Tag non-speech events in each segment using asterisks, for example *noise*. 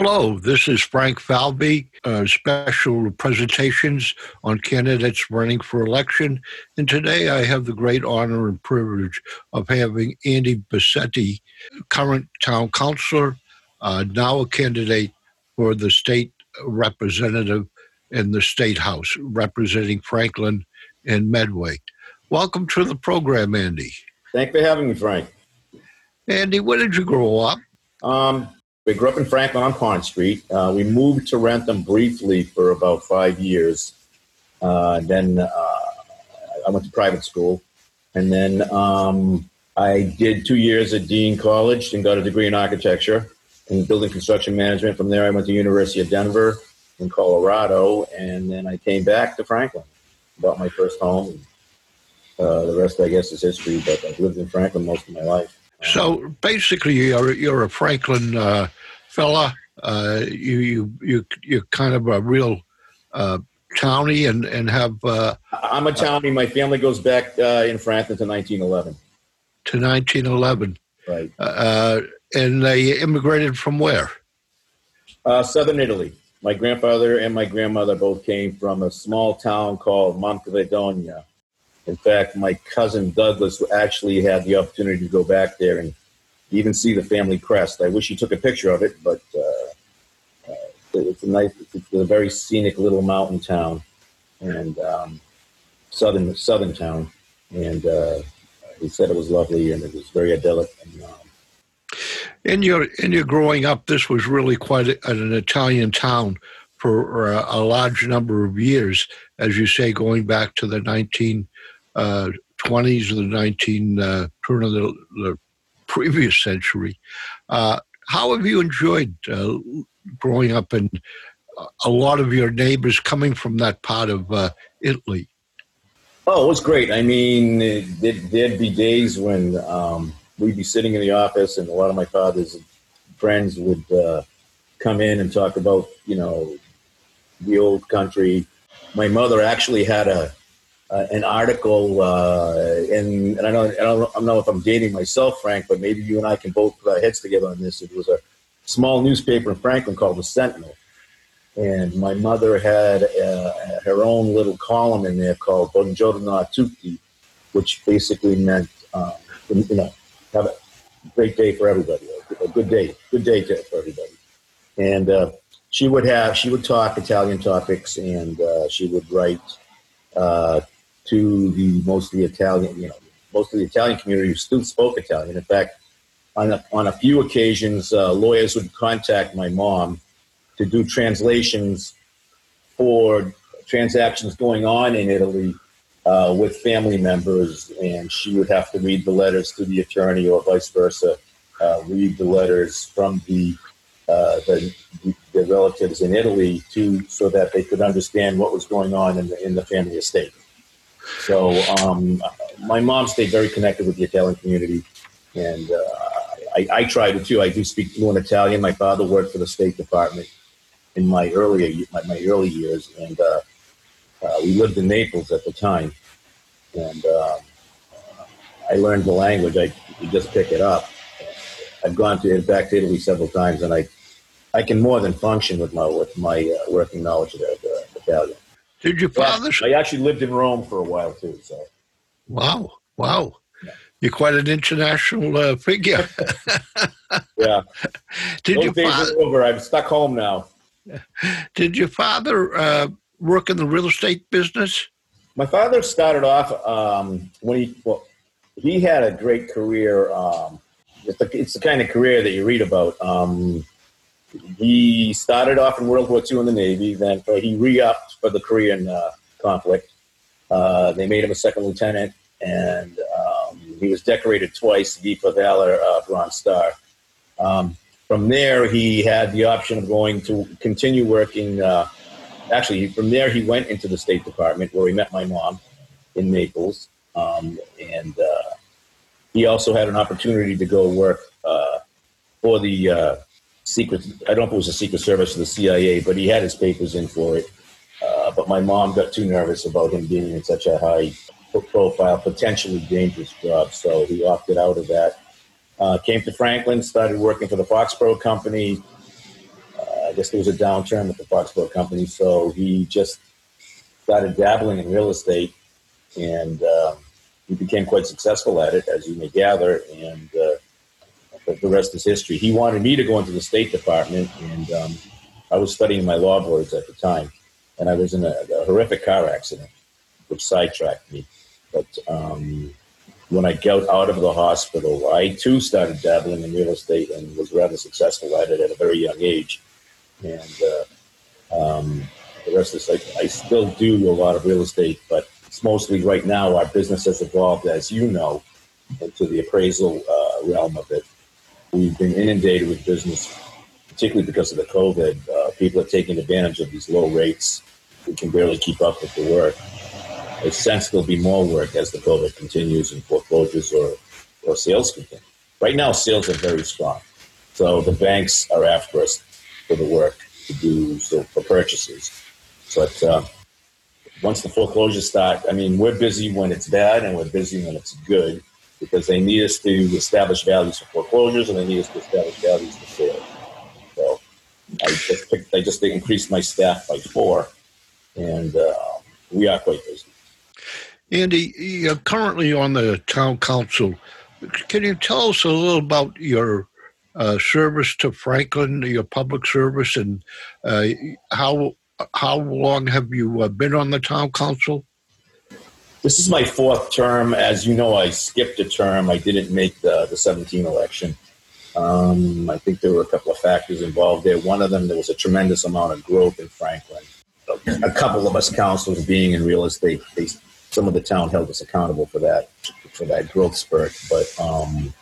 Hello, this is Frank Falvey, uh, special presentations on candidates running for election. And today I have the great honor and privilege of having Andy Bissanti, current town councilor, uh, now a candidate for the state representative in the state house, representing Franklin and Medway. Welcome to the program, Andy. Thanks for having me, Frank. Andy, where did you grow up? Um, we grew up in Franklin on Pond Street. Uh, we moved to Wrentham briefly for about five years. Uh, then uh, I went to private school. And then um, I did two years at Dean College and got a degree in architecture and building construction management. From there, I went to the University of Denver in Colorado. And then I came back to Franklin, bought my first home. Uh, the rest, I guess, is history, but I've lived in Franklin most of my life. So basically, you're you're a Franklin uh, fella. Uh, you you you you're kind of a real uh, townie and and have. Uh, I'm a townie. My family goes back uh, in Franklin to 1911. To 1911, right? Uh, and they immigrated from where? southern Italy. My grandfather and my grandmother both came from a small town called Moncaledonia in fact, my cousin Douglas actually had the opportunity to go back there and even see the family crest. I wish he took a picture of it, but uh, uh, it's a nice, it's a very scenic little mountain town and um, southern southern town. And uh, he said it was lovely and it was very idyllic. And, um, in your in your growing up, this was really quite a, an Italian town for a, a large number of years, as you say, going back to the nineteen twenties, uh, 20s the 19 uh, turn of the, the, previous century. Uh, how have you enjoyed uh, growing up and a lot of your neighbors coming from that part of uh, Italy? Oh, it was great. I mean, there'd, there'd be days when um, we'd be sitting in the office, and a lot of my father's friends would uh, come in and talk about, you know, the old country. My mother actually had a uh, an article, uh, and, and I, know, I don't, I don't know if I'm dating myself, Frank, but maybe you and I can both put our heads together on this. It was a small newspaper in Franklin called the Sentinel, and my mother had uh, her own little column in there called Buongiorno tutti, which basically meant, um, you know, have a great day for everybody, a good day, good day to, for everybody. And uh, she would have, she would talk Italian topics, and uh, she would write uh, to the mostly Italian, you know, most of the Italian community who still spoke Italian. In fact, on a, on a few occasions, uh, lawyers would contact my mom to do translations for transactions going on in Italy uh, with family members, and she would have to read the letters to the attorney or vice versa, uh, read the letters from the, uh, the, the relatives in Italy to so that they could understand what was going on in the, in the family estate. So um, my mom stayed very connected with the Italian community, and uh, I, I try to too. I do speak fluent Italian. My father worked for the State Department in my earlier my, my early years, and uh, uh, we lived in Naples at the time, and um, I learned the language. I you just pick it up. I've gone to back to Italy several times, and I I can more than function with my with my uh, working knowledge of uh, Italian. Did your father? I actually lived in Rome for a while too. So. Wow! Wow! You're quite an international uh, figure. *laughs* yeah. Did Those your days father? are over. I'm stuck home now. Did your father uh, work in the real estate business? My father started off um, when he well, he had a great career. Um, it's, the, it's the kind of career that you read about. Um, he started off in World War II in the Navy. Then he re-upped for the Korean uh, conflict. Uh, they made him a second lieutenant, and um, he was decorated twice, the for Valor uh, Bronze Star. Um, from there, he had the option of going to continue working. Uh, actually, from there, he went into the State Department, where he met my mom in Naples, um, and uh, he also had an opportunity to go work uh, for the secret. I don't know if it was a Secret Service or the CIA, but he had his papers in for it. Uh, but my mom got too nervous about him being in such a high profile, potentially dangerous job, so he opted out of that. Uh, came to Franklin, started working for the Foxboro Company. Uh, I guess there was a downturn with the Foxboro company, so he just started dabbling in real estate, and uh, he became quite successful at it, as you may gather. And uh, the- rest is history. He wanted me to go into the State Department, and um, I was studying my law boards at the time, and I was in a, a horrific car accident, which sidetracked me. But um, when I got out of the hospital, I too started dabbling in real estate and was rather successful at it at a very young age. And uh, um, the rest is like I still do a lot of real estate, but it's mostly right now our business has evolved, as you know, into the appraisal uh, realm of it. We've been inundated with business, particularly because of the COVID. Uh, people are taking advantage of these low rates. We can barely keep up with the work. I sense there'll be more work as the COVID continues and foreclosures or, or sales continue. Right now, sales are very strong. So the banks are after us for the work to do so for purchases. But uh, once the foreclosures start, I mean, we're busy when it's bad and we're busy when it's good because they need us to establish values for foreclosures and they need us to establish values for sales. So I just picked, I just increased my staff by four, and uh, we are quite busy. Andy, you're currently on the town council. Can you tell us a little about your uh, service to Franklin, your public service, and uh, how how long have you uh, been on the town council? This is my fourth term. As you know, I skipped a term. I didn't make the, the 17 election. Um, I think there were a couple of factors involved there. One of them, there was a tremendous amount of growth in Franklin. A couple of us councilors being in real estate, they, some of the town held us accountable for that, for that growth spurt. But um,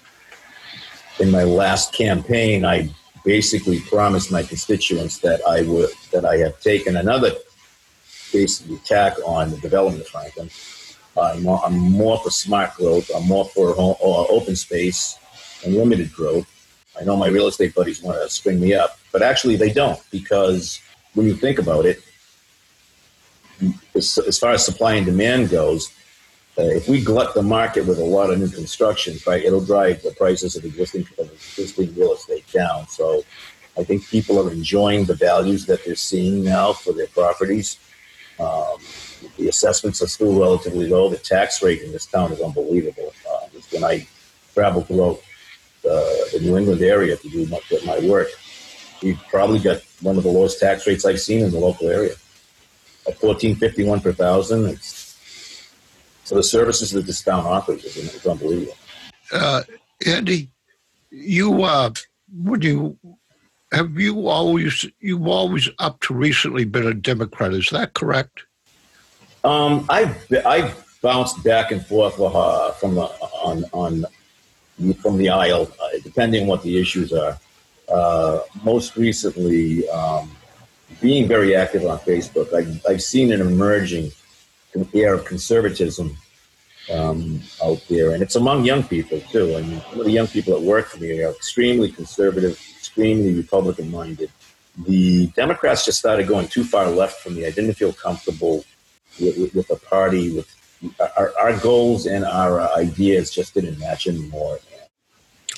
in my last campaign, I basically promised my constituents that I would that I have taken another basically tack on the development of Franklin. I'm more, I'm more for smart growth. I'm more for o- o- open space and limited growth. I know my real estate buddies want to string me up, but actually they don't because when you think about it, as, as far as supply and demand goes, uh, if we glut the market with a lot of new construction, right, it'll drive the prices of existing of existing real estate down. So, I think people are enjoying the values that they're seeing now for their properties. Um, the assessments are still relatively low. The tax rate in this town is unbelievable. Uh, when I travel throughout the, the New England area to do my, my work, we've probably got one of the lowest tax rates I've seen in the local area. At fourteen fifty one per thousand, it's so the services that this town offers is unbelievable. Uh, Andy, you uh, when you have you always you've always up to recently been a Democrat? Is that correct? Um, I've I've bounced back and forth uh, from the on on from the aisle, uh, depending on what the issues are. Uh, most recently, um, being very active on Facebook, I've, I've seen an emerging air of conservatism um, out there, and it's among young people too. I mean, some of the young people that work for me are extremely conservative, extremely Republican minded. The Democrats just started going too far left for me. I didn't feel comfortable with, with, with the party. With our, our goals and our uh, ideas just didn't match anymore.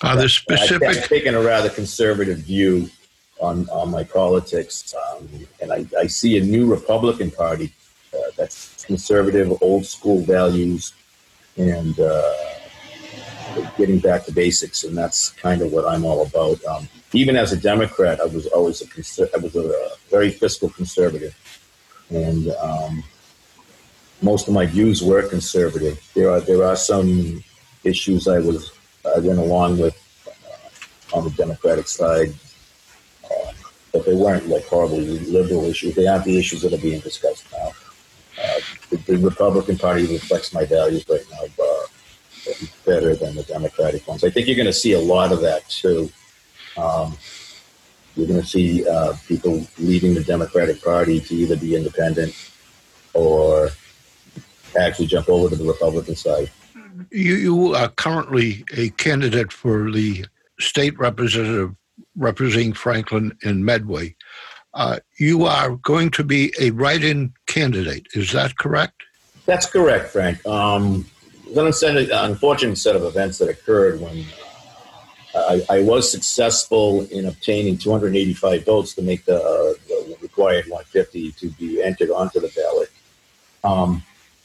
Are there specific? I've taken a rather conservative view on, on my politics, um, and I, I see a new Republican Party uh, that's conservative, old school values, and uh, getting back to basics, and that's kind of what I'm all about. Um, even as a Democrat, I was always a conser- I was a, a very fiscal conservative, and um, most of my views were conservative. There are there are some issues I was I went along with uh, on the Democratic side, uh, but they weren't like horribly liberal issues. They aren't the issues that are being discussed now. Uh, the, the Republican Party reflects my values right now uh, better than the Democratic ones. I think you're going to see a lot of that too. Um, you're going to see uh, people leaving the Democratic Party to either be independent or actually jump over to the Republican side. You, you are currently a candidate for the state representative representing Franklin and Medway. Uh, you are going to be a write-in candidate. Is that correct? That's correct, Frank. Um, an unfortunate, unfortunate set of events that occurred when uh, I, I was successful in obtaining 285 votes to make the, uh, the required 150 to be entered onto the ballot. Um,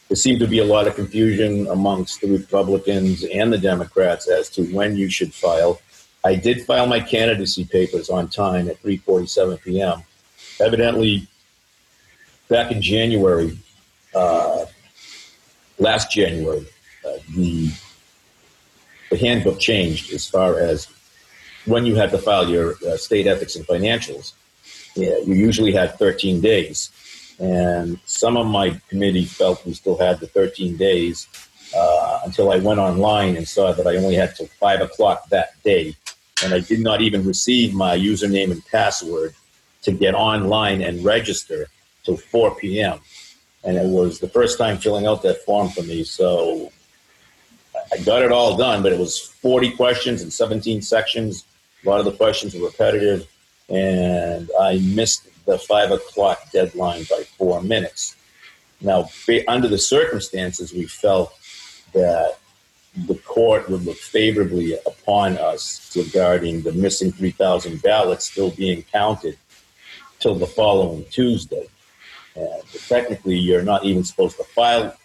there seemed to be a lot of confusion amongst the Republicans and the Democrats as to when you should file. I did file my candidacy papers on time at 3:47 p.m. Evidently, back in January, uh, last January, uh, the the handbook changed as far as when you had to file your uh, state ethics and financials. Yeah, you usually had 13 days, and some of my committee felt we still had the 13 days uh, until I went online and saw that I only had till five o'clock that day, and I did not even receive my username and password to get online and register till 4 p.m. And it was the first time filling out that form for me, so I got it all done, but it was 40 questions and 17 sections. A lot of the questions were repetitive, and I missed the five o'clock deadline by four minutes. Now, under the circumstances, we felt that the court would look favorably upon us regarding the missing 3,000 ballots still being counted till the following Tuesday. And technically, you're not even supposed to file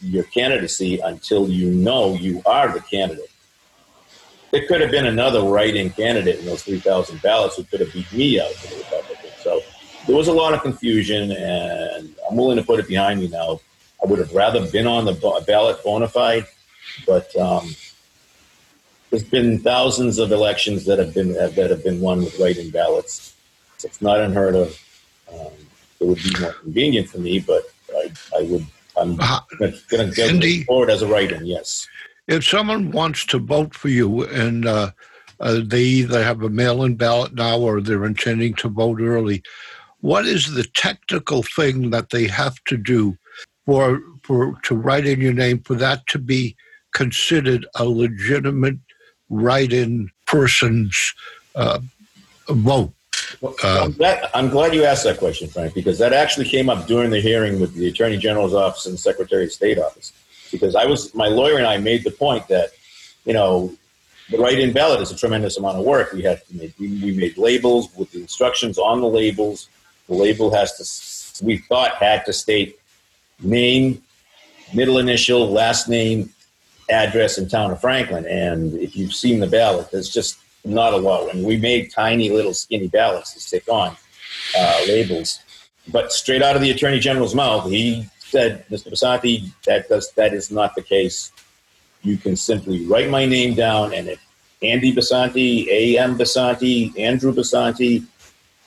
your candidacy until you know you are the candidate. It could have been another write-in candidate in those 3,000 ballots who could have beat me out for the Republican. There was a lot of confusion, and I'm willing to put it behind me now. I would have rather been on the ballot bona fide, but um, there's been thousands of elections that have been that have been won with write-in ballots. So it's not unheard of. Um, it would be more convenient for me, but I, I would. I'm going to go forward as a write-in. Yes. If someone wants to vote for you and uh, uh, they either have a mail-in ballot now or they're intending to vote early, what is the technical thing that they have to do for for to write in your name for that to be considered a legitimate write-in person's uh, vote? Well, Uh, I'm, glad, I'm glad you asked that question, Frank, because that actually came up during the hearing with the Attorney General's office and the Secretary of State office. Because I was, my lawyer and I made the point that, you know, the write-in ballot is a tremendous amount of work. We had to make, we, we made labels with the instructions on the labels. The label has to, we thought had to state name, middle initial, last name, address, and town of Franklin. And if you've seen the ballot, there's just not a lot. And we made tiny little skinny ballots to stick on uh, labels. But straight out of the Attorney General's mouth, he said, Mr. Bissanti, that does that is not the case. You can simply write my name down, and if Andy Bissanti, A.M. Bissanti, Andrew Bissanti,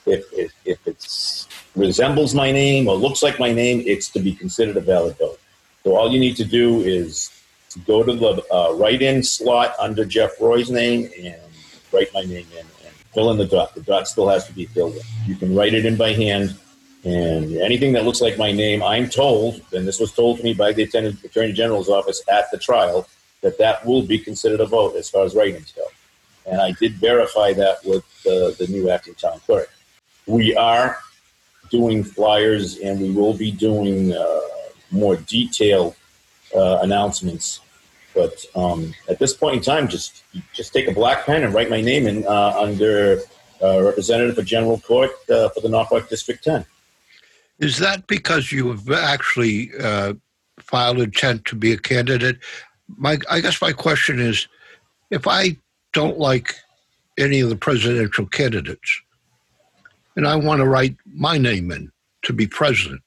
if, if, if it resembles my name or looks like my name, it's to be considered a valid vote. So all you need to do is go to the uh, write-in slot under Jeff Roy's name and write my name in and fill in the dot. The dot still has to be filled in. You can write it in by hand, and anything that looks like my name, I'm told, and this was told to me by the Attorney, General's office at the trial, that that will be considered a vote as far as write-ins go. And I did verify that with the new acting town clerk. We are doing flyers, and we will be doing uh, more detailed uh, announcements but um, at this point in time, just just take a black pen and write my name in uh, under uh, Representative for General Court uh, for the Norfolk District 10. Is that because you have actually uh, filed intent to be a candidate? My, I guess my question is, if I don't like any of the presidential candidates, and I want to write my name in to be president,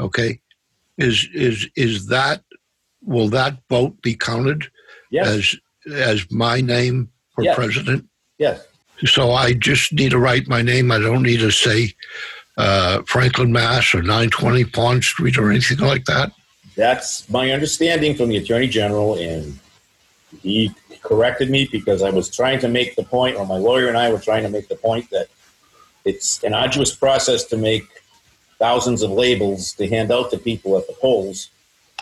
okay, is is is that will that vote be counted Yes, as as my name for Yes. president? yes, So I just need to write my name. I don't need to say uh, Franklin, Mass, or 920 Pond Street or anything like that. that's my understanding from the Attorney General, and he corrected me because I was trying to make the point, or my lawyer and I were trying to make the point that it's an arduous process to make thousands of labels to hand out to people at the polls.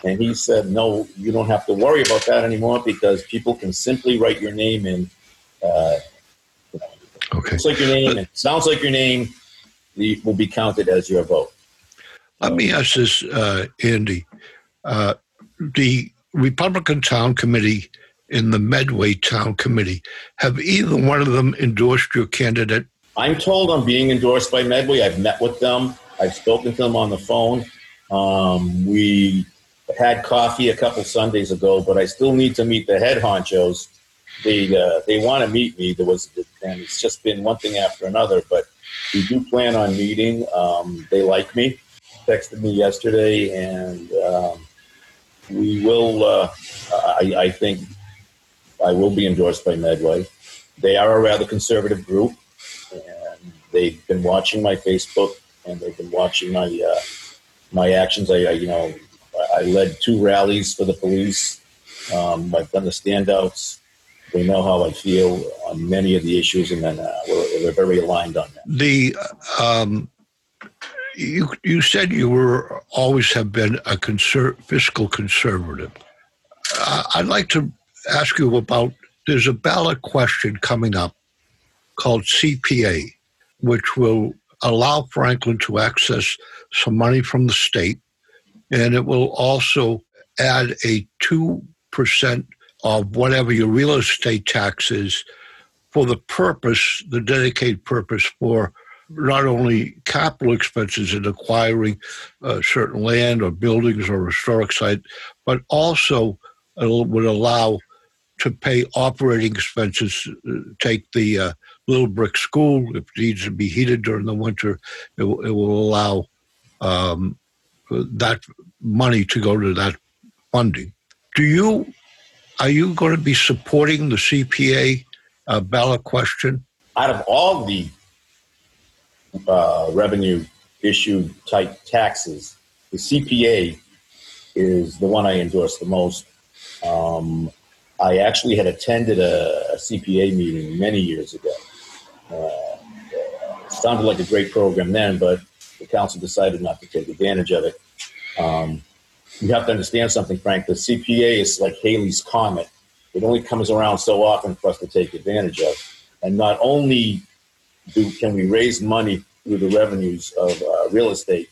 And he said, no, you don't have to worry about that anymore because people can simply write your name in. Uh, Okay. looks like your name, it sounds like your name, the, will be counted as your vote. Let me ask this, uh, Andy. Uh, the Republican Town Committee in the Medway Town Committee. Have either one of them endorsed your candidate? I'm told I'm being endorsed by Medway. I've met with them. I've spoken to them on the phone. Um, we had coffee a couple Sundays ago, but I still need to meet the head honchos. They uh, they want to meet me. There was, and it's just been one thing after another. But we do plan on meeting. Um, they like me. Texted me yesterday, and um, we will. Uh, I, I think I will be endorsed by Medway. They are a rather conservative group, and they've been watching my Facebook and they've been watching my uh, my actions. I, I, you know I led two rallies for the police. Um, I've done the standouts. They know how I feel on many of the issues, and then uh, we're, we're very aligned on that. The um, you you said you were always have been a conser- fiscal conservative. Uh, I'd like to ask you about. There's a ballot question coming up called CPA, which will allow Franklin to access some money from the state, and it will also add a 2% of whatever your real estate tax is for the purpose, the dedicated purpose for not only capital expenses in acquiring uh, certain land or buildings or historic site, but also would allow to pay operating expenses. Uh, take the uh, Little Brick School, if it needs to be heated during the winter, it, will- it will allow um, that money to go to that funding. Do you are you going to be supporting the CPA uh, ballot question? Out of all the uh, revenue issue type taxes, the CPA is the one I endorse the most. Um, I actually had attended a, a CPA meeting many years ago. It sounded like a great program then, but the council decided not to take advantage of it. Um, you have to understand something, Frank. The CPA is like Halley's Comet. It only comes around so often for us to take advantage of. And not only do, can we raise money through the revenues of uh, real estate,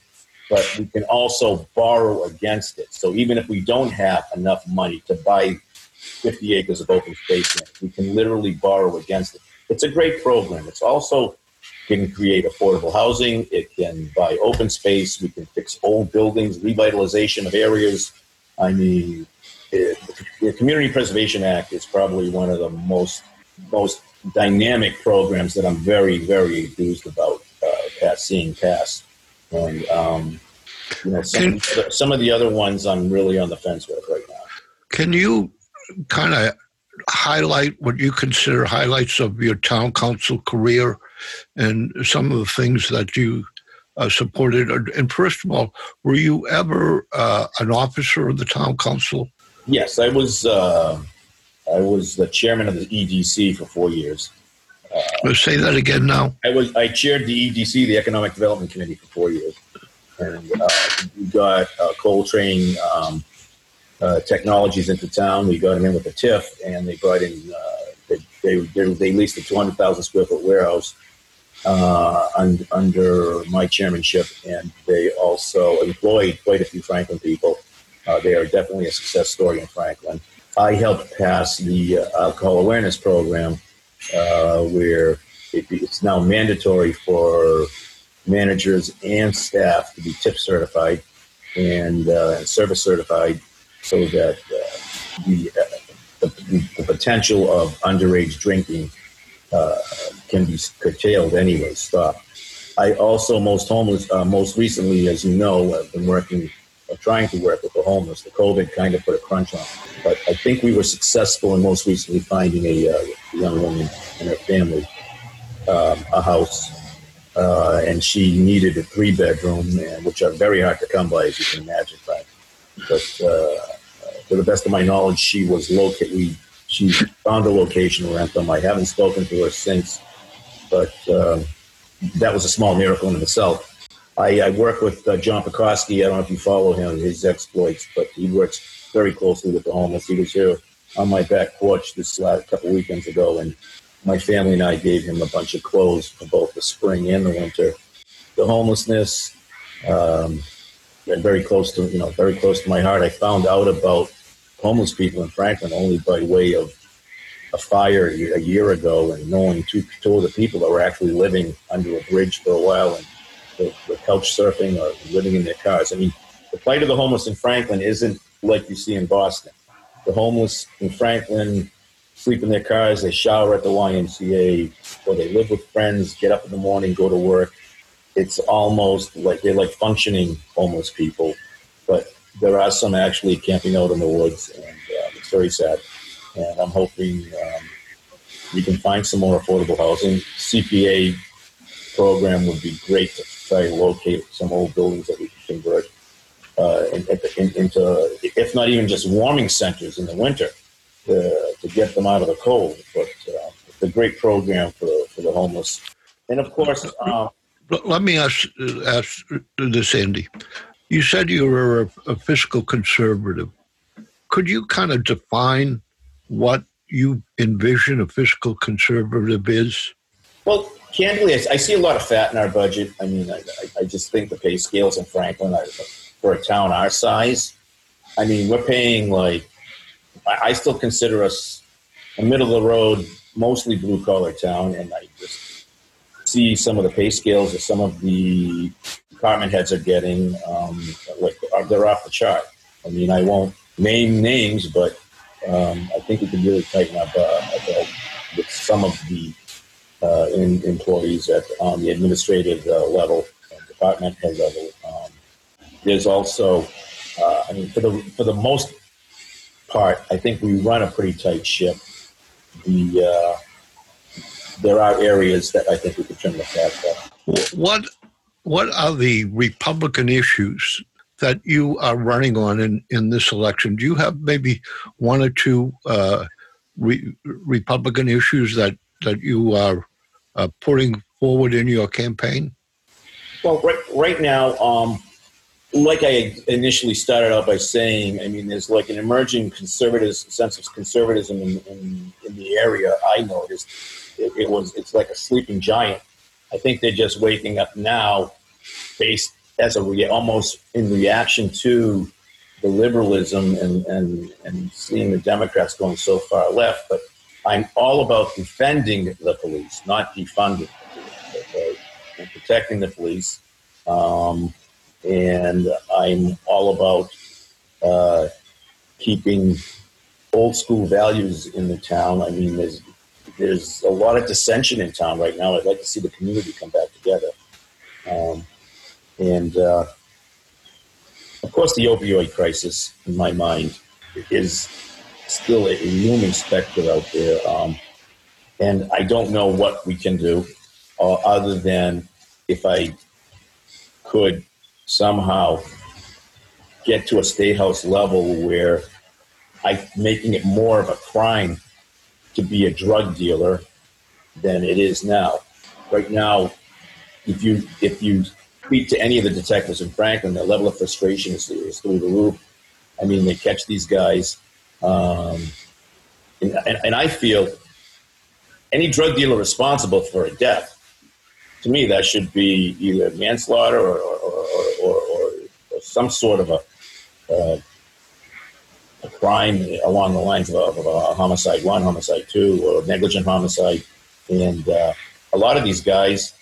but we can also borrow against it. So even if we don't have enough money to buy 50 acres of open space, land, we can literally borrow against it. It's a great program. It's also can create affordable housing. It can buy open space. We can fix old buildings, revitalization of areas. I mean, it, the Community Preservation Act is probably one of the most most dynamic programs that I'm very very enthused about uh, seeing pass. And um, you know, some, some of the other ones I'm really on the fence with right now. Can you kind of highlight what you consider highlights of your town council career and some of the things that you uh, supported? And first of all, were you ever uh, an officer of the town council? Yes, I was. Uh, I was the chairman of the EDC for four years. Let's say that again now. I was. I chaired the EDC, the Economic Development Committee, for four years, and uh, we got uh, Coltrane um, uh, Technologies into town. We got them in with a TIF, and they brought in. Uh, they, they they leased a two hundred thousand square foot warehouse uh, un, under my chairmanship, and they also employed quite a few Franklin people. Uh, they are definitely a success story in Franklin. I helped pass the uh, alcohol awareness program, where it, it's now mandatory for managers and staff to be tip certified and service certified, so that uh, the, uh, the the potential of underage drinking uh, can be curtailed anyway, stopped. I also most homeless, uh, most recently, as you know, I've been working, uh, trying to work with the homeless. The COVID kind of put a crunch on, but I think we were successful in most recently finding a uh, young woman and her family um, a house, uh, and she needed a three bedroom, and which are very hard to come by, as you can imagine. But, but uh, to the best of my knowledge, she was located. We she found a location to rent them. I haven't spoken to her since, but uh, that was a small miracle in itself. I, I work with uh, John Pekoski. I don't know if you follow him, his exploits, but he works very closely with the homeless. He was here on my back porch this last couple weekends ago, and my family and I gave him a bunch of clothes for both the spring and the winter. The homelessness, um, very close to you know, very close to my heart. I found out about homeless people in Franklin only by way of a fire a year, ago and knowing two, two of the people that were actually living under a bridge for a while and were, couch surfing or living in their cars. I mean, the plight of the homeless in Franklin isn't like you see in Boston. The homeless in Franklin sleep in their cars, they shower at the YMCA, or they live with friends, get up in the morning, go to work. It's almost like they're like functioning homeless people, but there are some actually camping out in the woods, and uh, it's very sad. And I'm hoping um, we can find some more affordable housing. CPA program would be great to try to locate some old buildings that we can convert uh, in, in, into, if not even just warming centers in the winter, uh, to get them out of the cold. But uh, it's a great program for, for the homeless. And of course, um, Let let me ask, ask this, Andy. You said you were a, a fiscal conservative. Could you kind of define what you envision a fiscal conservative is? Well, candidly, I, see a lot of fat in our budget. I mean, I, I, just think the pay scales in Franklin are, for a town our size. I mean, we're paying like, I, still consider us a middle of the road, mostly blue collar town, and I just see some of the pay scales that some of the department heads are getting, um, like they're off the chart. I mean, I won't name names, but um, I think we could really tighten up uh, with some of the uh, in, employees at on the administrative uh, level, and department head level. Um, there's also, uh, I mean, for the for the most part, I think we run a pretty tight ship. The uh, there are areas that I think we could trim the fat. What what are the Republican issues that you are running on in, in this election? Do you have maybe one or two uh, re- Republican issues that that you are uh, putting forward in your campaign? Well, right, right now, um, like I initially started out by saying, I mean, there's like an emerging conservative sense of conservatism in, in, in the area. I noticed it, it was it's like a sleeping giant. I think they're just waking up now, based as a re- almost in reaction to the liberalism and, and and seeing the Democrats going so far left. But I'm all about defending the police, not defunding the police, okay? and protecting the police. Um, and I'm all about uh, keeping old school values in the town. I mean, there's there's a lot of dissension in town right now. I'd like to see the community come back together. Um, and uh, of course, the opioid crisis, in my mind, is still a looming specter out there. Um, and I don't know what we can do uh, other than if I could somehow get to a state house level where I making it more of a crime to be a drug dealer than it is now. Right now, if you if you speak to any of the detectives in Franklin, their level of frustration is, is through the roof. I mean, they catch these guys, um, and, and, and I feel any drug dealer responsible for a death, to me, that should be either manslaughter or, or, or, or some sort of a, uh, a crime along the lines of a, of a homicide one, homicide two, or negligent homicide. And uh, a lot of these guys,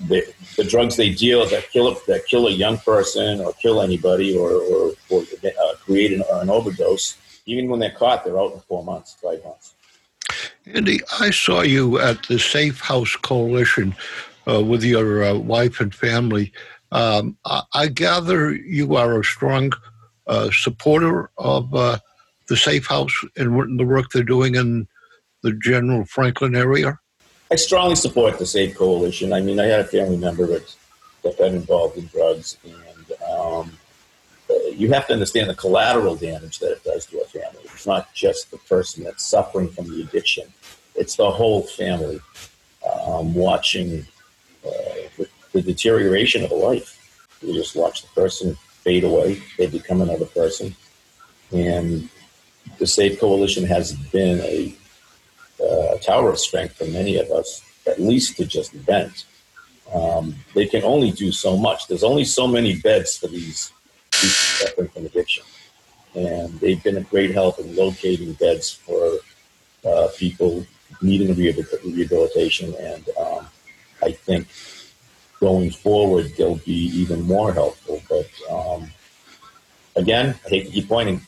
the, the drugs they deal that kill that kill a young person or kill anybody or, or, or uh, create an, an overdose, even when they're caught, they're out in four months, five months. Andy, I saw you at the Safe House Coalition uh, with your uh, wife and family. Um, I, I gather you are a strong uh, supporter of uh, the Safe House and the work they're doing in the general Franklin area. I strongly support the Safe Coalition. I mean, I had a family member that, got involved in drugs, and um, you have to understand the collateral damage that it does to a family. It's not just the person that's suffering from the addiction; it's the whole family um, watching uh, the deterioration of a life. You just watch the person fade away; they become another person, and the Safe Coalition has been a uh, tower of strength for many of us, at least to just vent. Um, they can only do so much. There's only so many beds for these people suffering from addiction. and they've been a great help in locating beds for uh, people needing rehabilitation. And um, I think going forward, they'll be even more helpful. But um, again, I hate to keep pointing,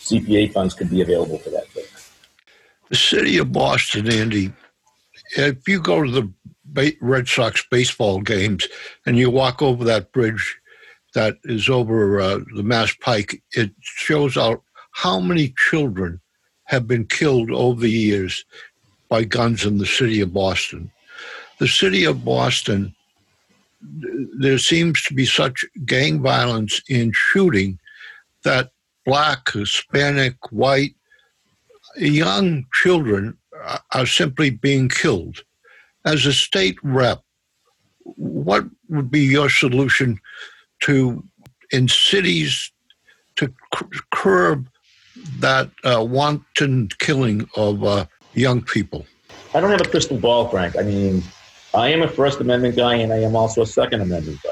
CPA funds could be available for that. Thing. The city of Boston, Andy, if you go to the Red Sox baseball games and you walk over that bridge that is over uh, the Mass Pike, it shows out how many children have been killed over the years by guns in the city of Boston. The city of Boston, there seems to be such gang violence in shooting that black, Hispanic, white, young children are simply being killed. As a state rep, what would be your solution to, in cities, to curb that uh, wanton killing of uh, young people? I don't have a crystal ball, Frank. I mean, I am a First Amendment guy and I am also a Second Amendment guy.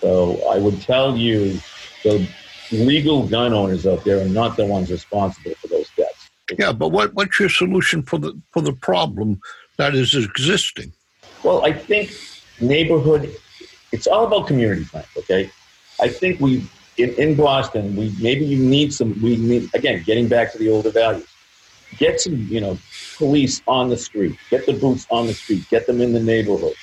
So I would tell you the legal gun owners out there are not the ones responsible for those deaths. Yeah, but what, what's your solution for the for the problem that is existing? Well, I think neighborhood. It's all about community, Frank. Okay, I think we in, in Boston, we maybe you need some. We need again getting back to the older values. Get some, you know, police on the street. Get the boots on the street. Get them in the neighborhood.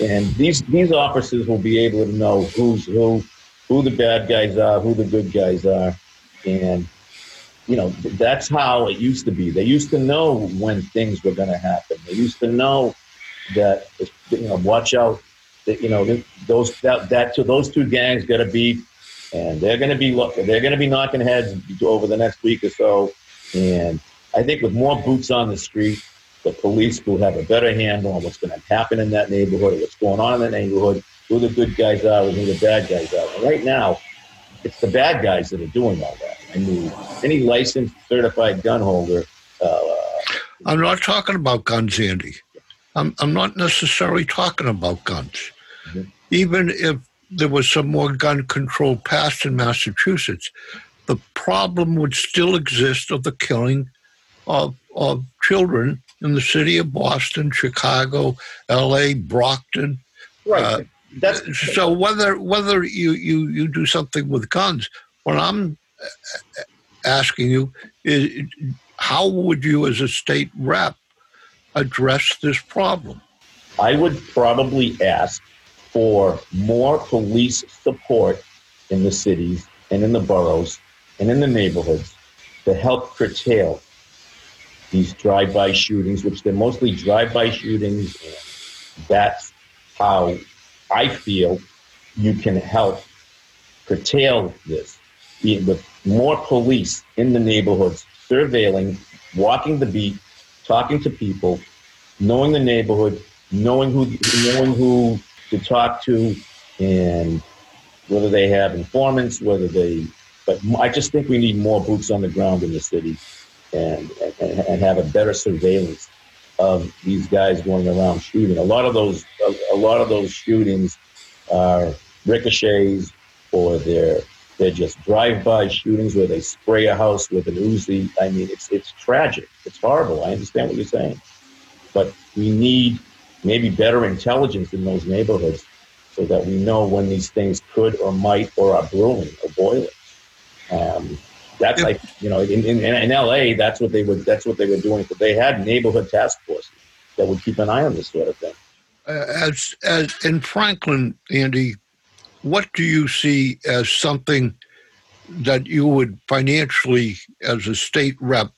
and these these officers will be able to know who's who, who the bad guys are, who the good guys are, and you know that's how it used to be. They used to know when things were going to happen. They used to know that you know watch out. That you know those that that to those two gangs got to be and they're going to be they're going to be knocking heads over the next week or so. And I think with more boots on the street, the police will have a better handle on what's going to happen in that neighborhood, what's going on in that neighborhood, who the good guys are, and who the bad guys are. And right now, it's the bad guys that are doing all that. I mean, any licensed, certified gun holder. Uh, I'm not talking about guns, Andy. I'm, I'm not necessarily talking about guns. Mm-hmm. Even if there was some more gun control passed in Massachusetts, the problem would still exist of the killing of, of children in the city of Boston, Chicago, L.A., Brockton. Right. Uh, That's so whether whether you, you, you do something with guns, what I'm asking you is how would you, as a state rep, address this problem? I would probably ask for more police support in the cities and in the boroughs and in the neighborhoods to help curtail these drive-by shootings, which they're mostly drive-by shootings. That's how I feel you can help curtail this with more police in the neighborhoods, surveilling, walking the beat, talking to people, knowing the neighborhood, knowing who, knowing who to talk to and whether they have informants, whether they, but I just think we need more boots on the ground in the city and, and, and have a better surveillance of these guys going around shooting. A lot of those, a, lot of those shootings are ricochets or they're, they're just drive-by shootings where they spray a house with an Uzi. I mean, it's, it's tragic. It's horrible. I understand what you're saying. But we need maybe better intelligence in those neighborhoods so that we know when these things could or might or are brewing or boiling. Um, that's like you know in, in, in LA that's what they would that's what they were doing. But they had neighborhood task forces that would keep an eye on this sort of thing. Uh, as as in Franklin, Andy, what do you see as something that you would financially, as a state rep,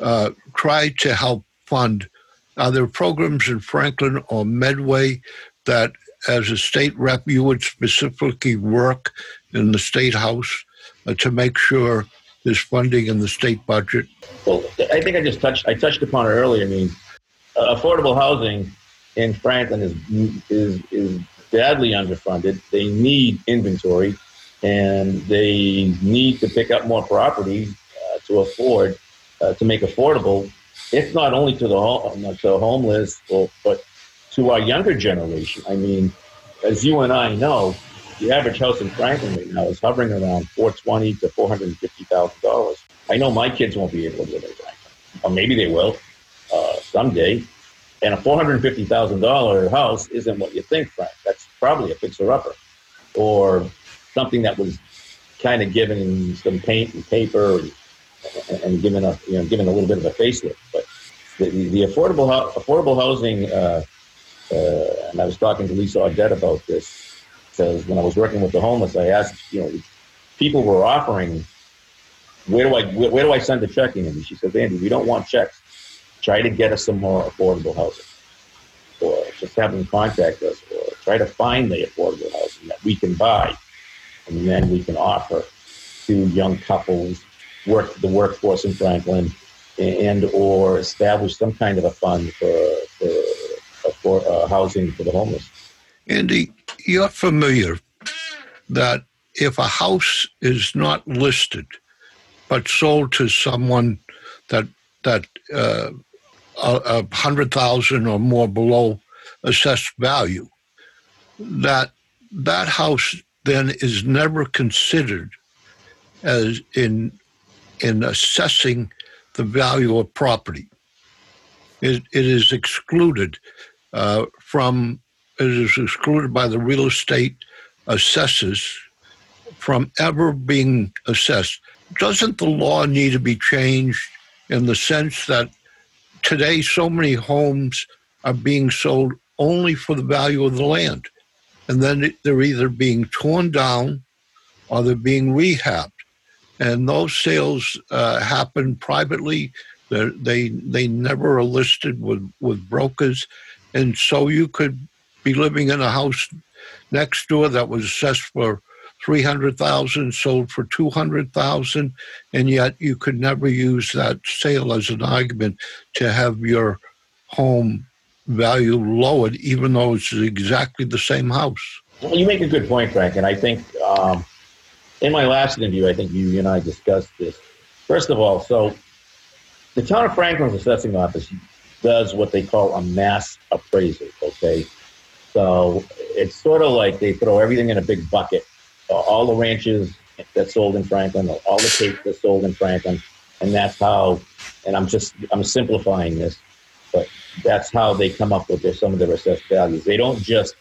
uh, try to help fund are there programs in Franklin or Medway that, as a state rep, you would specifically work in the state house uh, to make sure there's funding in the state budget? Well, I think I just touched I touched upon it earlier. I mean, uh, affordable housing in Franklin is is is badly underfunded. They need inventory, and they need to pick up more property uh, to afford uh, to make affordable it's not only to the home, to the homeless, or, but to our younger generation. I mean, as you and I know, the average house in Franklin right now is hovering around 420 to 450 thousand dollars. I know my kids won't be able to live in Franklin, or maybe they will uh, someday. And a 450 thousand dollar house isn't what you think, Frank. That's probably a fixer upper, or something that was kind of given some paint and paper and, and given a you know given a little bit of a facelift. But the, the affordable affordable housing, uh, uh, and I was talking to Lisa Audette about this because when I was working with the homeless, I asked you know people were offering where do I where, where do I send the check in? And she said, Andy, we don't want checks. Try to get us some more affordable housing, or just have them contact us, or try to find the affordable housing that we can buy and then we can offer to young couples, work the workforce in Franklin, and or establish some kind of a fund for for, for uh, housing for the homeless. Andy, you're familiar that if a house is not listed but sold to someone that that uh, a, a hundred thousand or more below assessed value, that that house then is never considered as in in assessing the value of property. It, it is excluded uh, from it is excluded by the real estate assessors from ever being assessed. Doesn't the law need to be changed in the sense that today so many homes are being sold only for the value of the land? And then they're either being torn down or they're being rehabbed. And those sales uh, happen privately. They're, they they never are listed with, with brokers. And so you could be living in a house next door that was assessed for 300,000 sold for 200,000 and yet you could never use that sale as an argument to have your home value lowered even though it's exactly the same house. Well, you make a good point, Frank, and I think um, in my last interview, I think you and I discussed this. First of all, so the town of Franklin's assessing office does what they call a mass appraisal. Okay, so it's sort of like they throw everything in a big bucket. All the ranches that sold in Franklin, all the tapes that sold in Franklin, and that's how. And I'm just I'm simplifying this, but that's how they come up with their, some of their assessed values. They don't just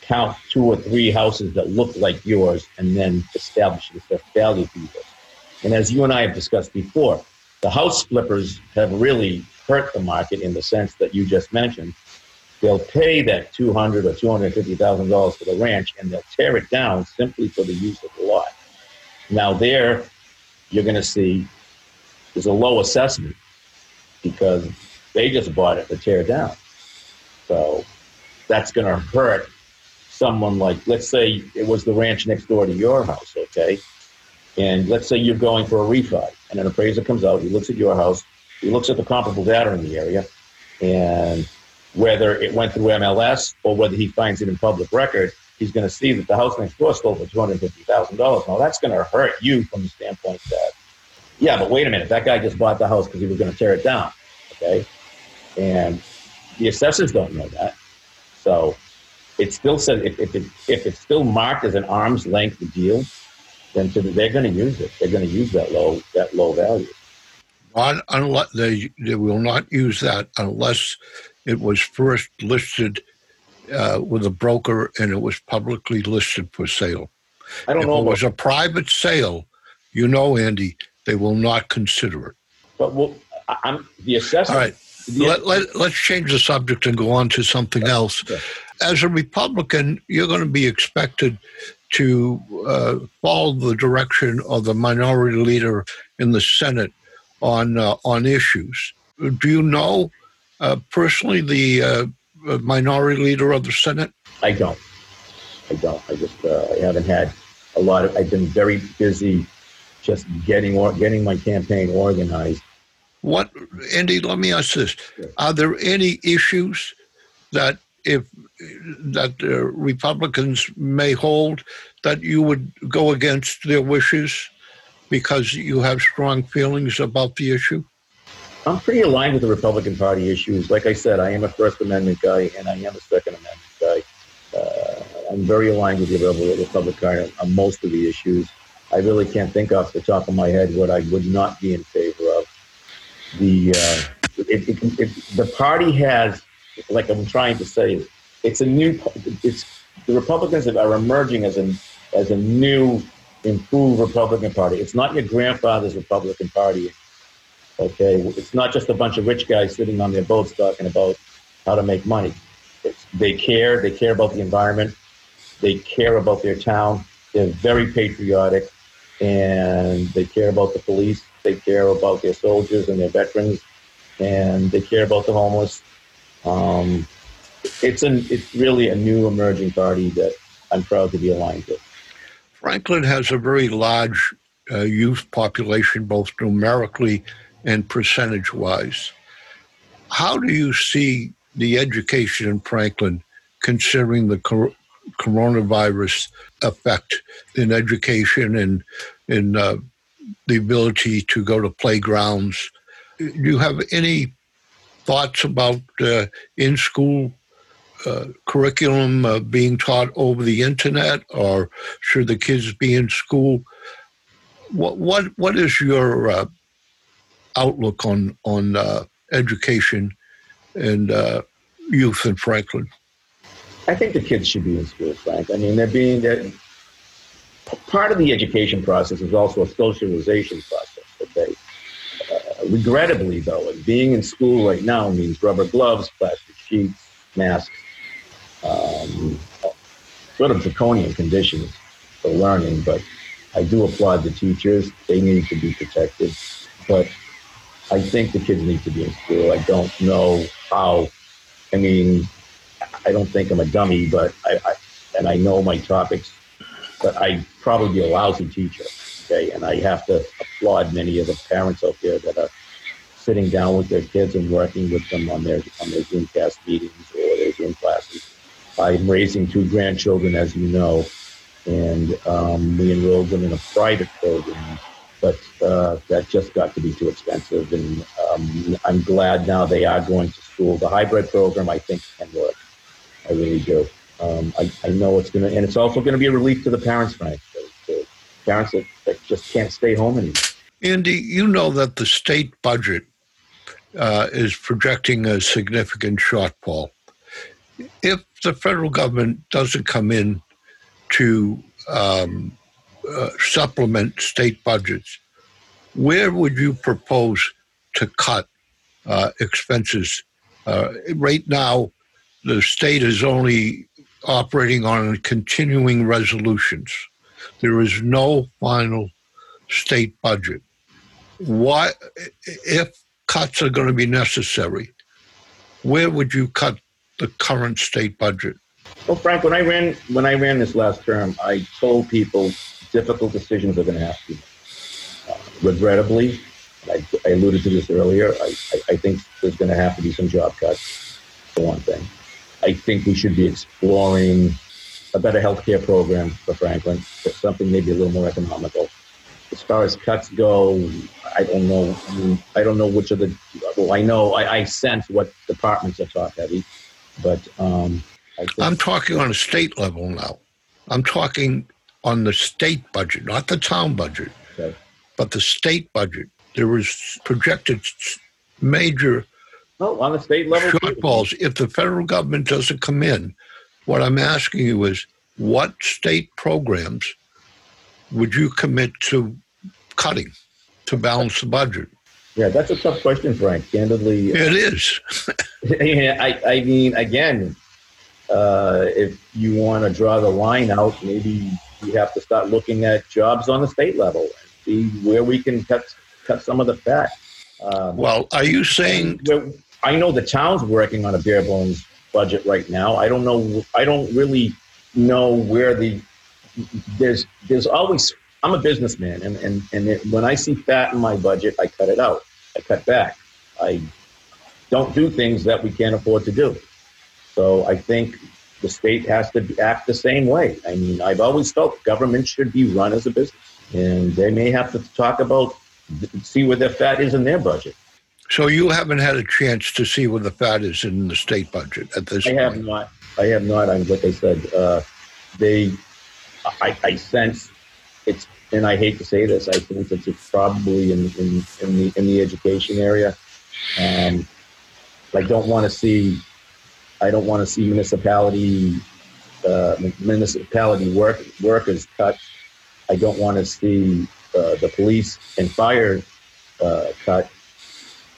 count two or three houses that look like yours and then establish the assessed value for you. And as you and I have discussed before, the house flippers have really hurt the market in the sense that you just mentioned. They'll pay that two hundred or two hundred fifty thousand dollars for the ranch, and they'll tear it down simply for the use of the lot. Now there, you're going to see there's a low assessment because they just bought it to tear it down. So that's going to hurt someone like, let's say it was the ranch next door to your house, okay? And let's say you're going for a refi, and an appraiser comes out, he looks at your house, he looks at the comparable data in the area, and whether it went through MLS or whether he finds it in public record, he's going to see that the house next door sold for two hundred fifty thousand dollars. Now that's going to hurt you from the standpoint that, yeah, but wait a minute, that guy just bought the house because he was going to tear it down, okay? And the assessors don't know that, so it still says if, if it if it's still marked as an arm's length deal, then to, they're going to use it. They're going to use that low that low value. Not unless they, they will not use that unless it was first listed uh, with a broker and it was publicly listed for sale. I don't if know, it was a private sale, you know, Andy, they will not consider it. but well, I'm the assessor. All right, let, let, let's change the subject and go on to something else. As a Republican, you're going to be expected to uh, follow the direction of the minority leader in the Senate on uh, on issues. Do you know personally the uh, minority leader of the Senate? I don't. I don't. I just uh, I haven't had a lot of. I've been very busy just getting or getting my campaign organized. What, Andy? Let me ask this: Are there any issues that if that the Republicans may hold that you would go against their wishes because you have strong feelings about the issue? I'm pretty aligned with the Republican Party issues. Like I said, I am a First Amendment guy and I am a Second Amendment guy. Uh, I'm very aligned with the Republican Party on most of the issues. I really can't think off the top of my head what I would not be in favor of. The uh, it, it, it, the party has, like I'm trying to say, it's a new. It's the Republicans are emerging as a as a new, improved Republican Party. It's not your grandfather's Republican Party. Okay, it's not just a bunch of rich guys sitting on their boats talking about how to make money. It's, they care. They care about the environment. They care about their town. They're very patriotic, and they care about the police. They care about their soldiers and their veterans, and they care about the homeless. Um, it's an it's really a new emerging party that I'm proud to be aligned with. Franklin has a very large uh, youth population, both numerically and percentage wise. How do you see the education in Franklin, considering the cor- coronavirus effect in education and in uh, the ability to go to playgrounds? Do you have any thoughts about uh, in school uh, curriculum uh, being taught over the internet, or should the kids be in school? What what what is your uh, outlook on on uh, education and uh, youth in Franklin? I think the kids should be in school, Frank. I mean, they're being part of the education process is also a socialization process. Okay. Uh, regrettably, though, and being in school right now means rubber gloves, plastic sheets, masks, um, sort of draconian conditions for learning, but I do applaud the teachers. They need to be protected. But I think the kids need to be in school. I don't know how. I mean, I don't think I'm a dummy, but I, I and I know my topics, but I probably be a lousy teacher. Okay, and I have to applaud many of the parents out there that are sitting down with their kids and working with them on their on their Zoomcast meetings or their Zoom classes. I'm raising two grandchildren, as you know, and um, we enrolled them in a private program, but uh, that just got to be too expensive. And um, I'm glad now they are going to school. The hybrid program, I think, can work. I really do. Um, I, I, know it's going to, and it's also going to be a relief to the parents, Frank. Parents that, that, just can't stay home anymore. Andy, you know that the state budget uh, is projecting a significant shortfall if the federal government doesn't come in to um, uh, supplement state budgets, where would you propose to cut uh, expenses? Uh, right now, the state is only operating on continuing resolutions. There is no final state budget. Why, if cuts are going to be necessary, where would you cut the current state budget? Well, Frank, when I ran when I ran this last term, I told people difficult decisions are going to have to. Uh, regrettably, I, I, alluded to this earlier. I, I, I think there's going to have to be some job cuts. For one thing, I think we should be exploring a better healthcare program for Franklin, something maybe a little more economical. As far as cuts go, I don't know. I don't know which of the. Well, I know I, I sense what departments are top heavy. But um, I'm talking on a state level now. I'm talking on the state budget, not the town budget, okay. but the state budget. There was projected major oh, on the state level shortfalls. If the federal government doesn't come in, what I'm asking you is, what state programs would you commit to cutting to balance the budget? Yeah, that's a tough question, Frank. Candidly, it is. *laughs* I, I mean, again, uh, if you want to draw the line out, maybe we have to start looking at jobs on the state level and see where we can cut cut some of the fat. Um, well, are you saying? I know the town's working on a bare bones budget right now. I don't know. I don't really know where the there's there's always. I'm a businessman, and and and it, when I see fat in my budget, I cut it out. I cut back. I don't do things that we can't afford to do. So I think the state has to act the same way. I mean, I've always felt government should be run as a business, and they may have to talk about see where the fat is in their budget. So you haven't had a chance to see where the fat is in the state budget at this I point. have not. I have not. I'm like I said. Uh, they, I, I sense it's, and I hate to say this, I think that it's probably in, in, in the, in the education area. Um, I don't want to see, I don't want to see municipality, uh, municipality work, workers cut. I don't want to see, uh, the police and fire, uh, cut.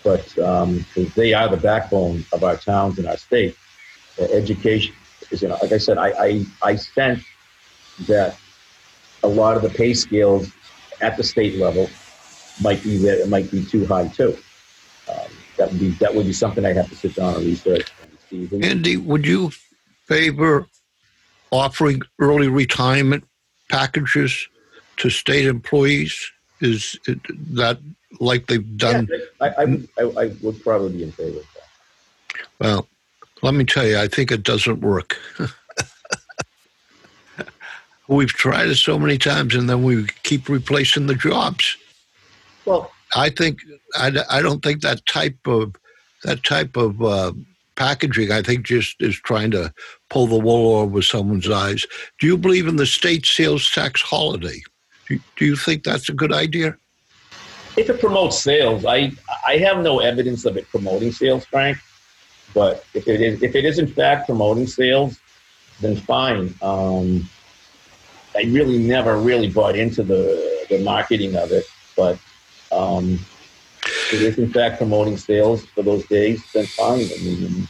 But, um, they are the backbone of our towns and our state. Education is, you know, like I said, I, I, I sense that a lot of the pay scales at the state level might be that it might be too high too. Um, that would be that would be something I have to sit down and research. And Andy, would you favor offering early retirement packages to state employees? Is it that like they've done? Yeah, I, I, would- I, I would probably be in favor of that. Well, let me tell you, I think it doesn't work. *laughs* We've tried it so many times and then we keep replacing the jobs. Well, I think I, I don't think that type of that type of uh, packaging. I think just is trying to pull the wool over someone's eyes. Do you believe in the state sales tax holiday? Do, you think that's a good idea? if it promotes sales, I I have no evidence of it promoting sales, Frank. But if it is if it is in fact promoting sales, then fine. Um, I really never really bought into the the marketing of it, but um, if it is in fact promoting sales for those days, then fine. I mean,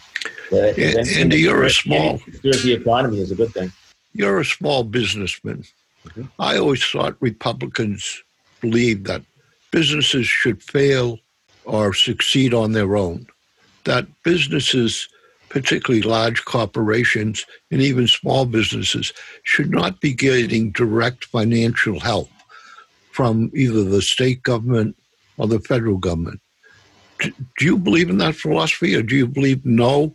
if Yeah, anything you're a small- the economy is a good thing. You're a small businessman. Mhm. I always thought Republicans believed that businesses should fail or succeed on their own. That businesses, particularly large corporations and even small businesses, should not be getting direct financial help from either the state government or the federal government. Do you believe in that philosophy, or do you believe no,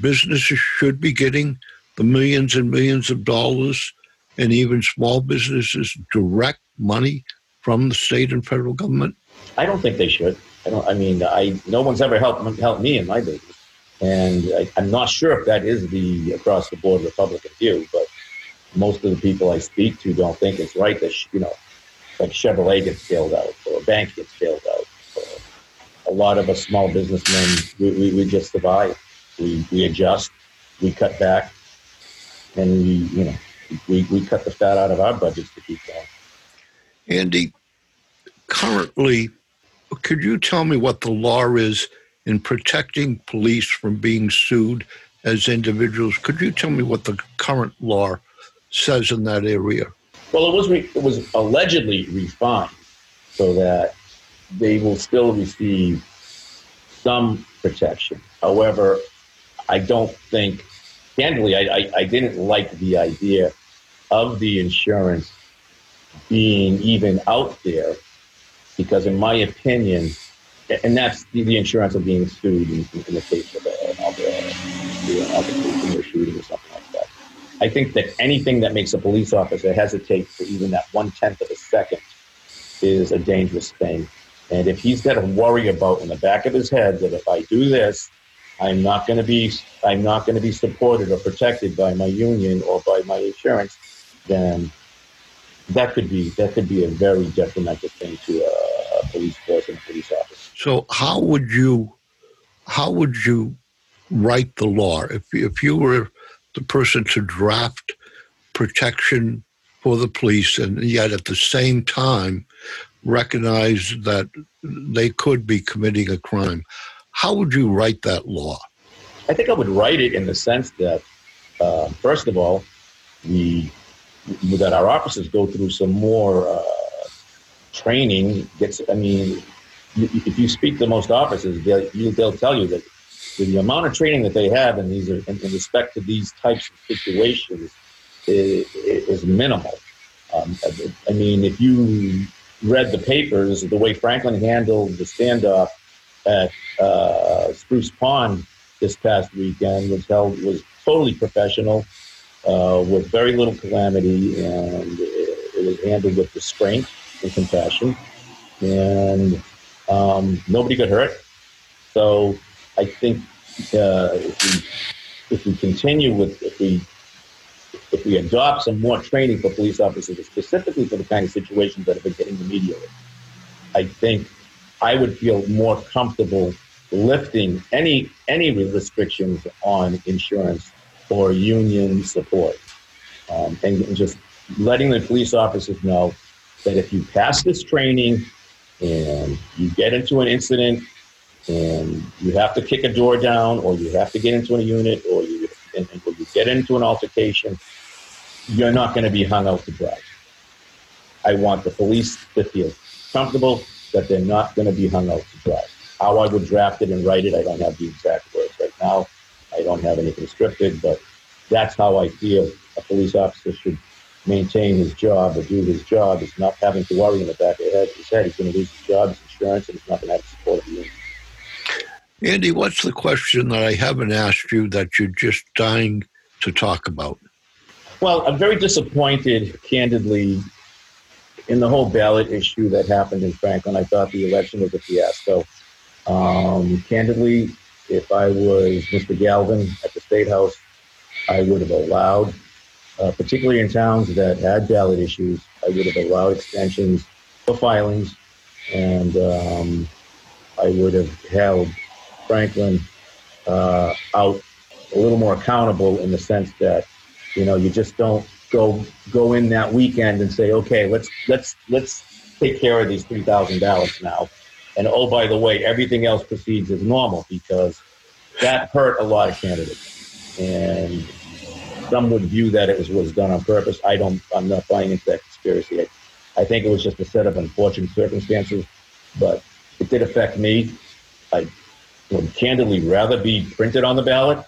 businesses should be getting the millions and millions of dollars and even small businesses direct money from the state and federal government? I don't think they should. I don't. I mean, I no one's ever helped helped me in my business, and I, I'm not sure if that is the across the board Republican view. But most of the people I speak to don't think it's right that you know, like Chevrolet gets bailed out or a bank gets bailed out. A lot of us small businessmen, we, we, we just survive. We we adjust, we cut back, and we you know we, we cut the fat out of our budgets to keep going. Andy, currently, could you tell me what the law is in protecting police from being sued as individuals? Could you tell me what the current law says in that area? Well, it was re- it was allegedly refined so that they will still receive some protection. However, I don't think, candidly, I, I, I didn't like the idea of the insurance being even out there because, in my opinion, and that's the, the insurance of being sued in, in the case of uh, a, uh, of a, of a shooting or something like that. I think that anything that makes a police officer hesitate for even that one tenth of a second is a dangerous thing. And if he's got to worry about in the back of his head that if I do this, I'm not going to be I'm not going to be supported or protected by my union or by my insurance, then that could be that could be a very detrimental thing to a, police force and a police officer. So how would you how would you write the law if if you were the person to draft protection for the police and yet at the same time recognize that they could be committing a crime? How would you write that law? I think I would write it in the sense that, uh, first of all, we that our officers go through some more uh, training. Gets, I mean, if you speak to most officers, they'll, they'll tell you that the amount of training that they have in these in, in respect to these types of situations is, is minimal. Um, I- mean, if you read the papers, the way Franklin handled the standoff at uh, Spruce Pond this past weekend was held was totally professional, uh, with very little calamity, and it, it was handled with restraint and compassion, and um, nobody got hurt. So I think uh, if we if we continue with if we if we adopt some more training for police officers, specifically for the kind of situations that have been hitting the media, I think I would feel more comfortable lifting any any restrictions on insurance or union support, um, and, and just letting the police officers know that if you pass this training and you get into an incident and you have to kick a door down or you have to get into a unit or you, and, and you get into an altercation, you're not going to be hung out to dry. I want the police to feel comfortable that they're not going to be hung out to dry. How I would draft it and write it, I don't have the exact words right now. I don't have anything scripted, but that's how I feel a police officer should maintain his job or do his job. Is not having to worry in the back of his head. His head, he's going to lose his job, his insurance, and he's not going to have the support of the union. Andy, what's the question that I haven't asked you that you're just dying to talk about? Well, I'm very disappointed, candidly, in the whole ballot issue that happened in Franklin. I thought the election was a fiasco. Um, candidly, if I was Mr. Galvin at the State House, I would have allowed, uh, particularly in towns that had ballot issues, I would have allowed extensions for filings, and um, I would have held Franklin uh, out a little more accountable in the sense that you know you just don't go go in that weekend and say, okay, let's let's let's take care of these three thousand ballots now, and oh by the way, everything else proceeds as normal because that hurt a lot of candidates, and some would view that it was was done on purpose. I don't. I'm not buying into that conspiracy. I, I think it was just a set of unfortunate circumstances, but it did affect me. I would candidly rather be printed on the ballot,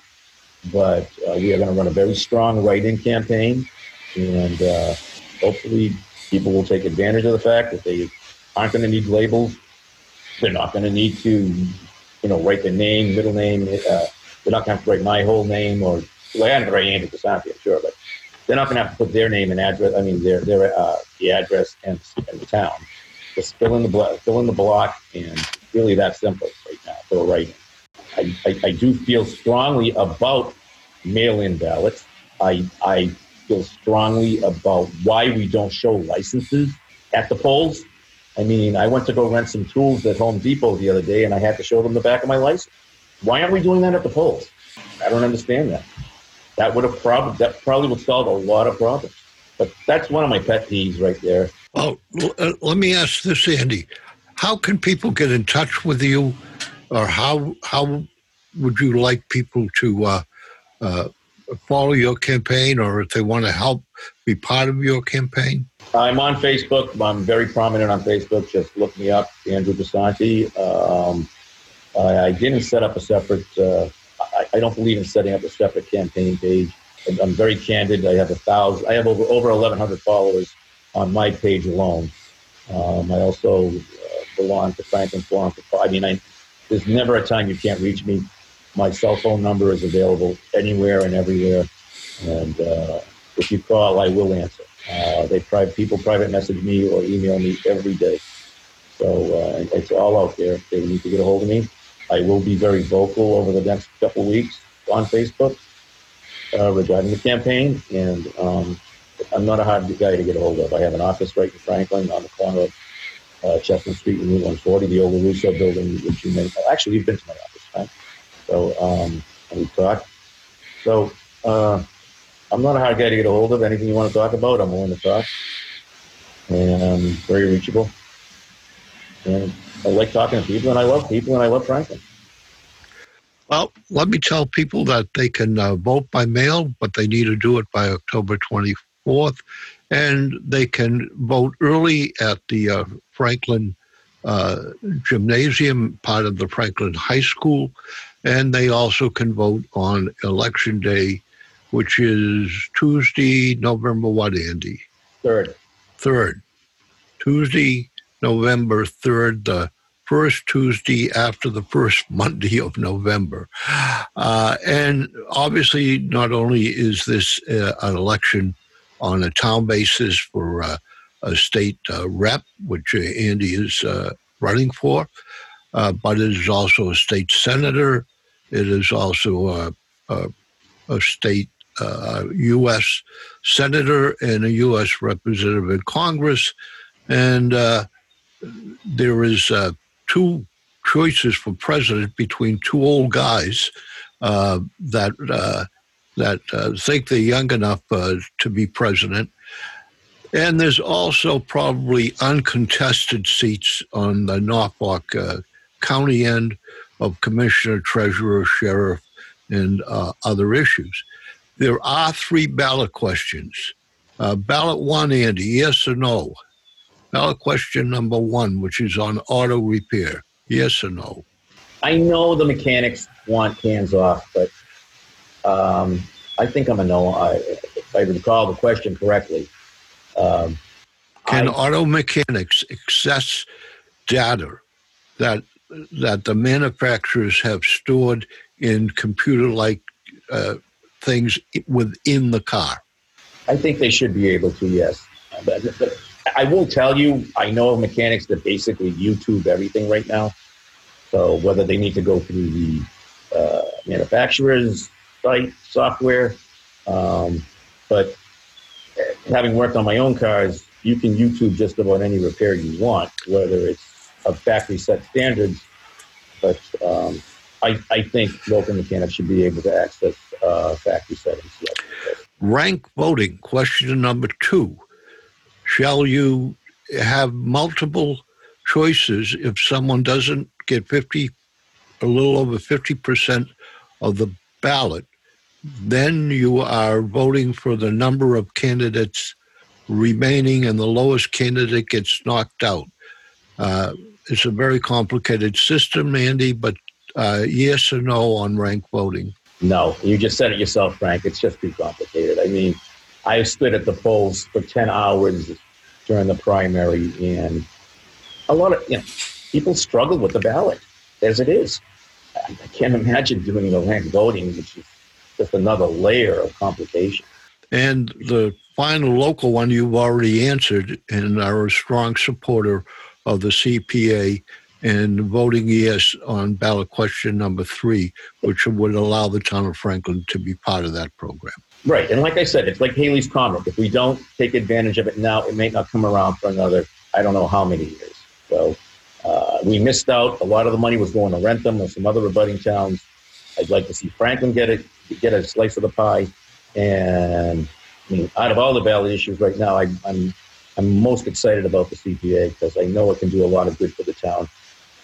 but uh, we are going to run a very strong write-in campaign, and uh, hopefully people will take advantage of the fact that they aren't going to need labels. They're not going to need to, you know, write their name, middle name. Uh, they're not going to have to write my whole name or well, I have to write Andy Bissanti, I'm sure, but they're not going to have to put their name and address. I mean, their their uh, the address and, and the town. Just fill in the blo- fill in the block, and really that simple right now for writing. I, I, I do feel strongly about mail-in ballots. I I feel strongly about why we don't show licenses at the polls. I mean, I went to go rent some tools at Home Depot the other day, and I had to show them the back of my license. Why aren't we doing that at the polls? I don't understand that. That would have probably that probably would solve a lot of problems. But that's one of my pet peeves right there. Oh, uh, let me ask this, Andy. How can people get in touch with you, or how how would you like people to uh, uh, follow your campaign, or if they want to help be part of your campaign? I'm on Facebook. I'm very prominent on Facebook. Just look me up, Andrew Bissanti. Um, I, I, didn't set up a separate. Uh, I, I, don't believe in setting up a separate campaign page. I'm very candid. I have a thousand. I have over over 1,100 followers on my page alone. Um, I also uh, belong to Franklin Forum for. I mean, I, there's never a time you can't reach me. My cell phone number is available anywhere and everywhere, and uh, if you call, I will answer. Uh, they private people private message me or email me every day, so uh, it's all out there. If they need to get a hold of me, I will be very vocal over the next couple weeks on Facebook uh, regarding the campaign, and um, I'm not a hard guy to get a hold of. I have an office right in Franklin on the corner of uh, Chestnut Street and Route 140, the old Russo building, which you may actually you've been to my office, right? So um, we talked. So uh, I'm not a hard guy to get a hold of. Anything you want to talk about, I'm willing to talk, and I'm very reachable. And I like talking to people, and I love people, and I love Franklin. Well, let me tell people that they can uh, vote by mail, but they need to do it by October 24th. And they can vote early at the uh, Franklin uh, Gymnasium, part of the Franklin High School. And they also can vote on Election Day, which is Tuesday, November what, Andy? Third. Third. Tuesday, November 3rd, the first Tuesday after the first *laughs* Monday of November. Uh, and obviously, not only is this uh, an election on a town basis for uh, a state uh, rep, which uh, Andy is uh, running for, but it is also a state senator. It is also a, a, a state uh, U.S. senator and a U.S. representative in Congress, and uh, there is uh, two choices for president between two old guys uh, that uh, that uh, think they're young enough uh, to be president. And there's also probably uncontested seats on the Norfolk uh, County end of commissioner, treasurer, sheriff, and uh, other issues. There are three ballot questions. Uh, ballot one, Andy, yes or no? Ballot question number one, which is on auto repair, yes or no? I know the mechanics want hands off, but um, I think I'm a no. I, if I recall the question correctly, um, Can I- auto mechanics access data that that the manufacturers have stored in computer-like uh, things within the car? I think they should be able to, yes. But, but I will tell you, I know of mechanics that basically YouTube everything right now. So whether they need to go through the uh, manufacturer's site software, um, but having worked on my own cars, you can YouTube just about any repair you want, whether it's of factory set standards. But um, I, I think local mechanics should be able to access uh, factory settings. Rank voting, question number two. Shall you have multiple choices if someone doesn't get 50, a little over 50% of the ballot? Then you are voting for the number of candidates remaining, and the lowest candidate gets knocked out. Uh, it's a very complicated system, Andy, but uh, yes or no on rank voting? No, you just said it yourself, Frank. It's just too complicated. I mean, I stood at the polls for 10 hours during the primary, and a lot of, you know, people struggle with the ballot as it is. I I can't imagine doing the rank voting, which is just another layer of complication. And the final local one you've already answered and are a strong supporter of the CPA and voting yes on ballot question number three, which would allow the town of Franklin to be part of that program. Right. And like I said, it's like Halley's Comet. If we don't take advantage of it now, it may not come around for another, I don't know how many years. So uh, we missed out. A lot of the money was going to Wrentham or some other abutting towns. I'd like to see Franklin get it, get a slice of the pie. And I mean, out of all the ballot issues right now, I, I'm I'm most excited about the CPA because I know it can do a lot of good for the town.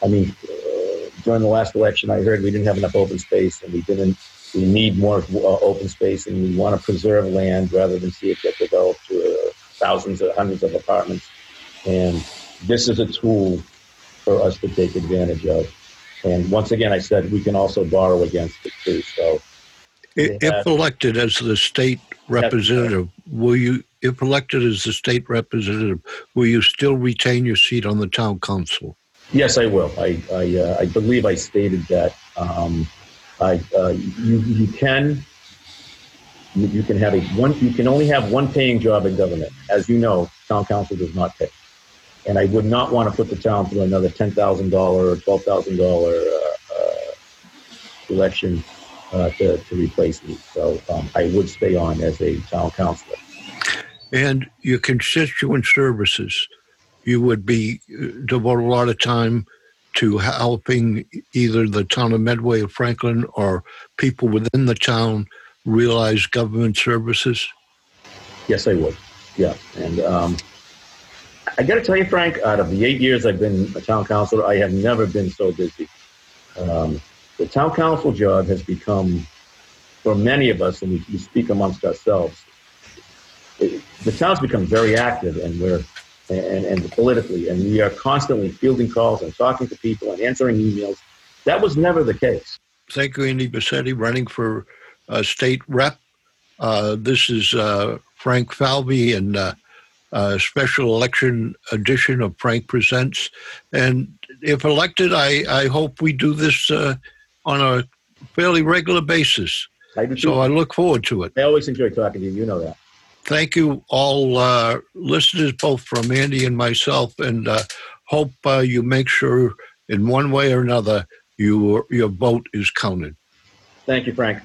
I mean, uh, during the last election, I heard we didn't have enough open space and we didn't. We need more uh, open space and we want to preserve land rather than see it get developed to uh, thousands or hundreds of apartments. And this is a tool for us to take advantage of. And once again, I said we can also borrow against it too. So Yeah. If elected as the state representative, will you, if elected as the state representative, will you still retain your seat on the town council? Yes, I will. I I, uh, I believe I stated that. Um, I uh, you you can you, can have a one you can only have one paying job in government. As you know, town council does not pay, and I would not want to put the town through another ten thousand dollar or twelve thousand dollar uh, election uh, to to replace me. So um, I would stay on as a town councilor. And your constituent services, you would be uh, devote a lot of time to helping either the town of Medway or Franklin or people within the town realize government services. Yes, I would. Yeah, and um, I got to tell you, Frank, out of the eight years I've been a town councilor, I have never been so busy. Um, the town council job has become, for many of us, and we, we speak amongst ourselves, it, the town's become very active, and we're and, and politically, and we are constantly fielding calls and talking to people and answering emails. That was never the case. Thank you, Andy Bissanti, running for uh, state rep. Uh, this is uh, Frank Falvey and uh, a special election edition of Frank Presents. And if elected, I, I hope we do this uh, on a fairly regular basis. I, So too. I look forward to it. I always enjoy talking to you. You know that. Thank you, all uh, listeners, both from Andy and myself, and uh, hope uh, you make sure in one way or another you, your vote is counted. Thank you, Frank.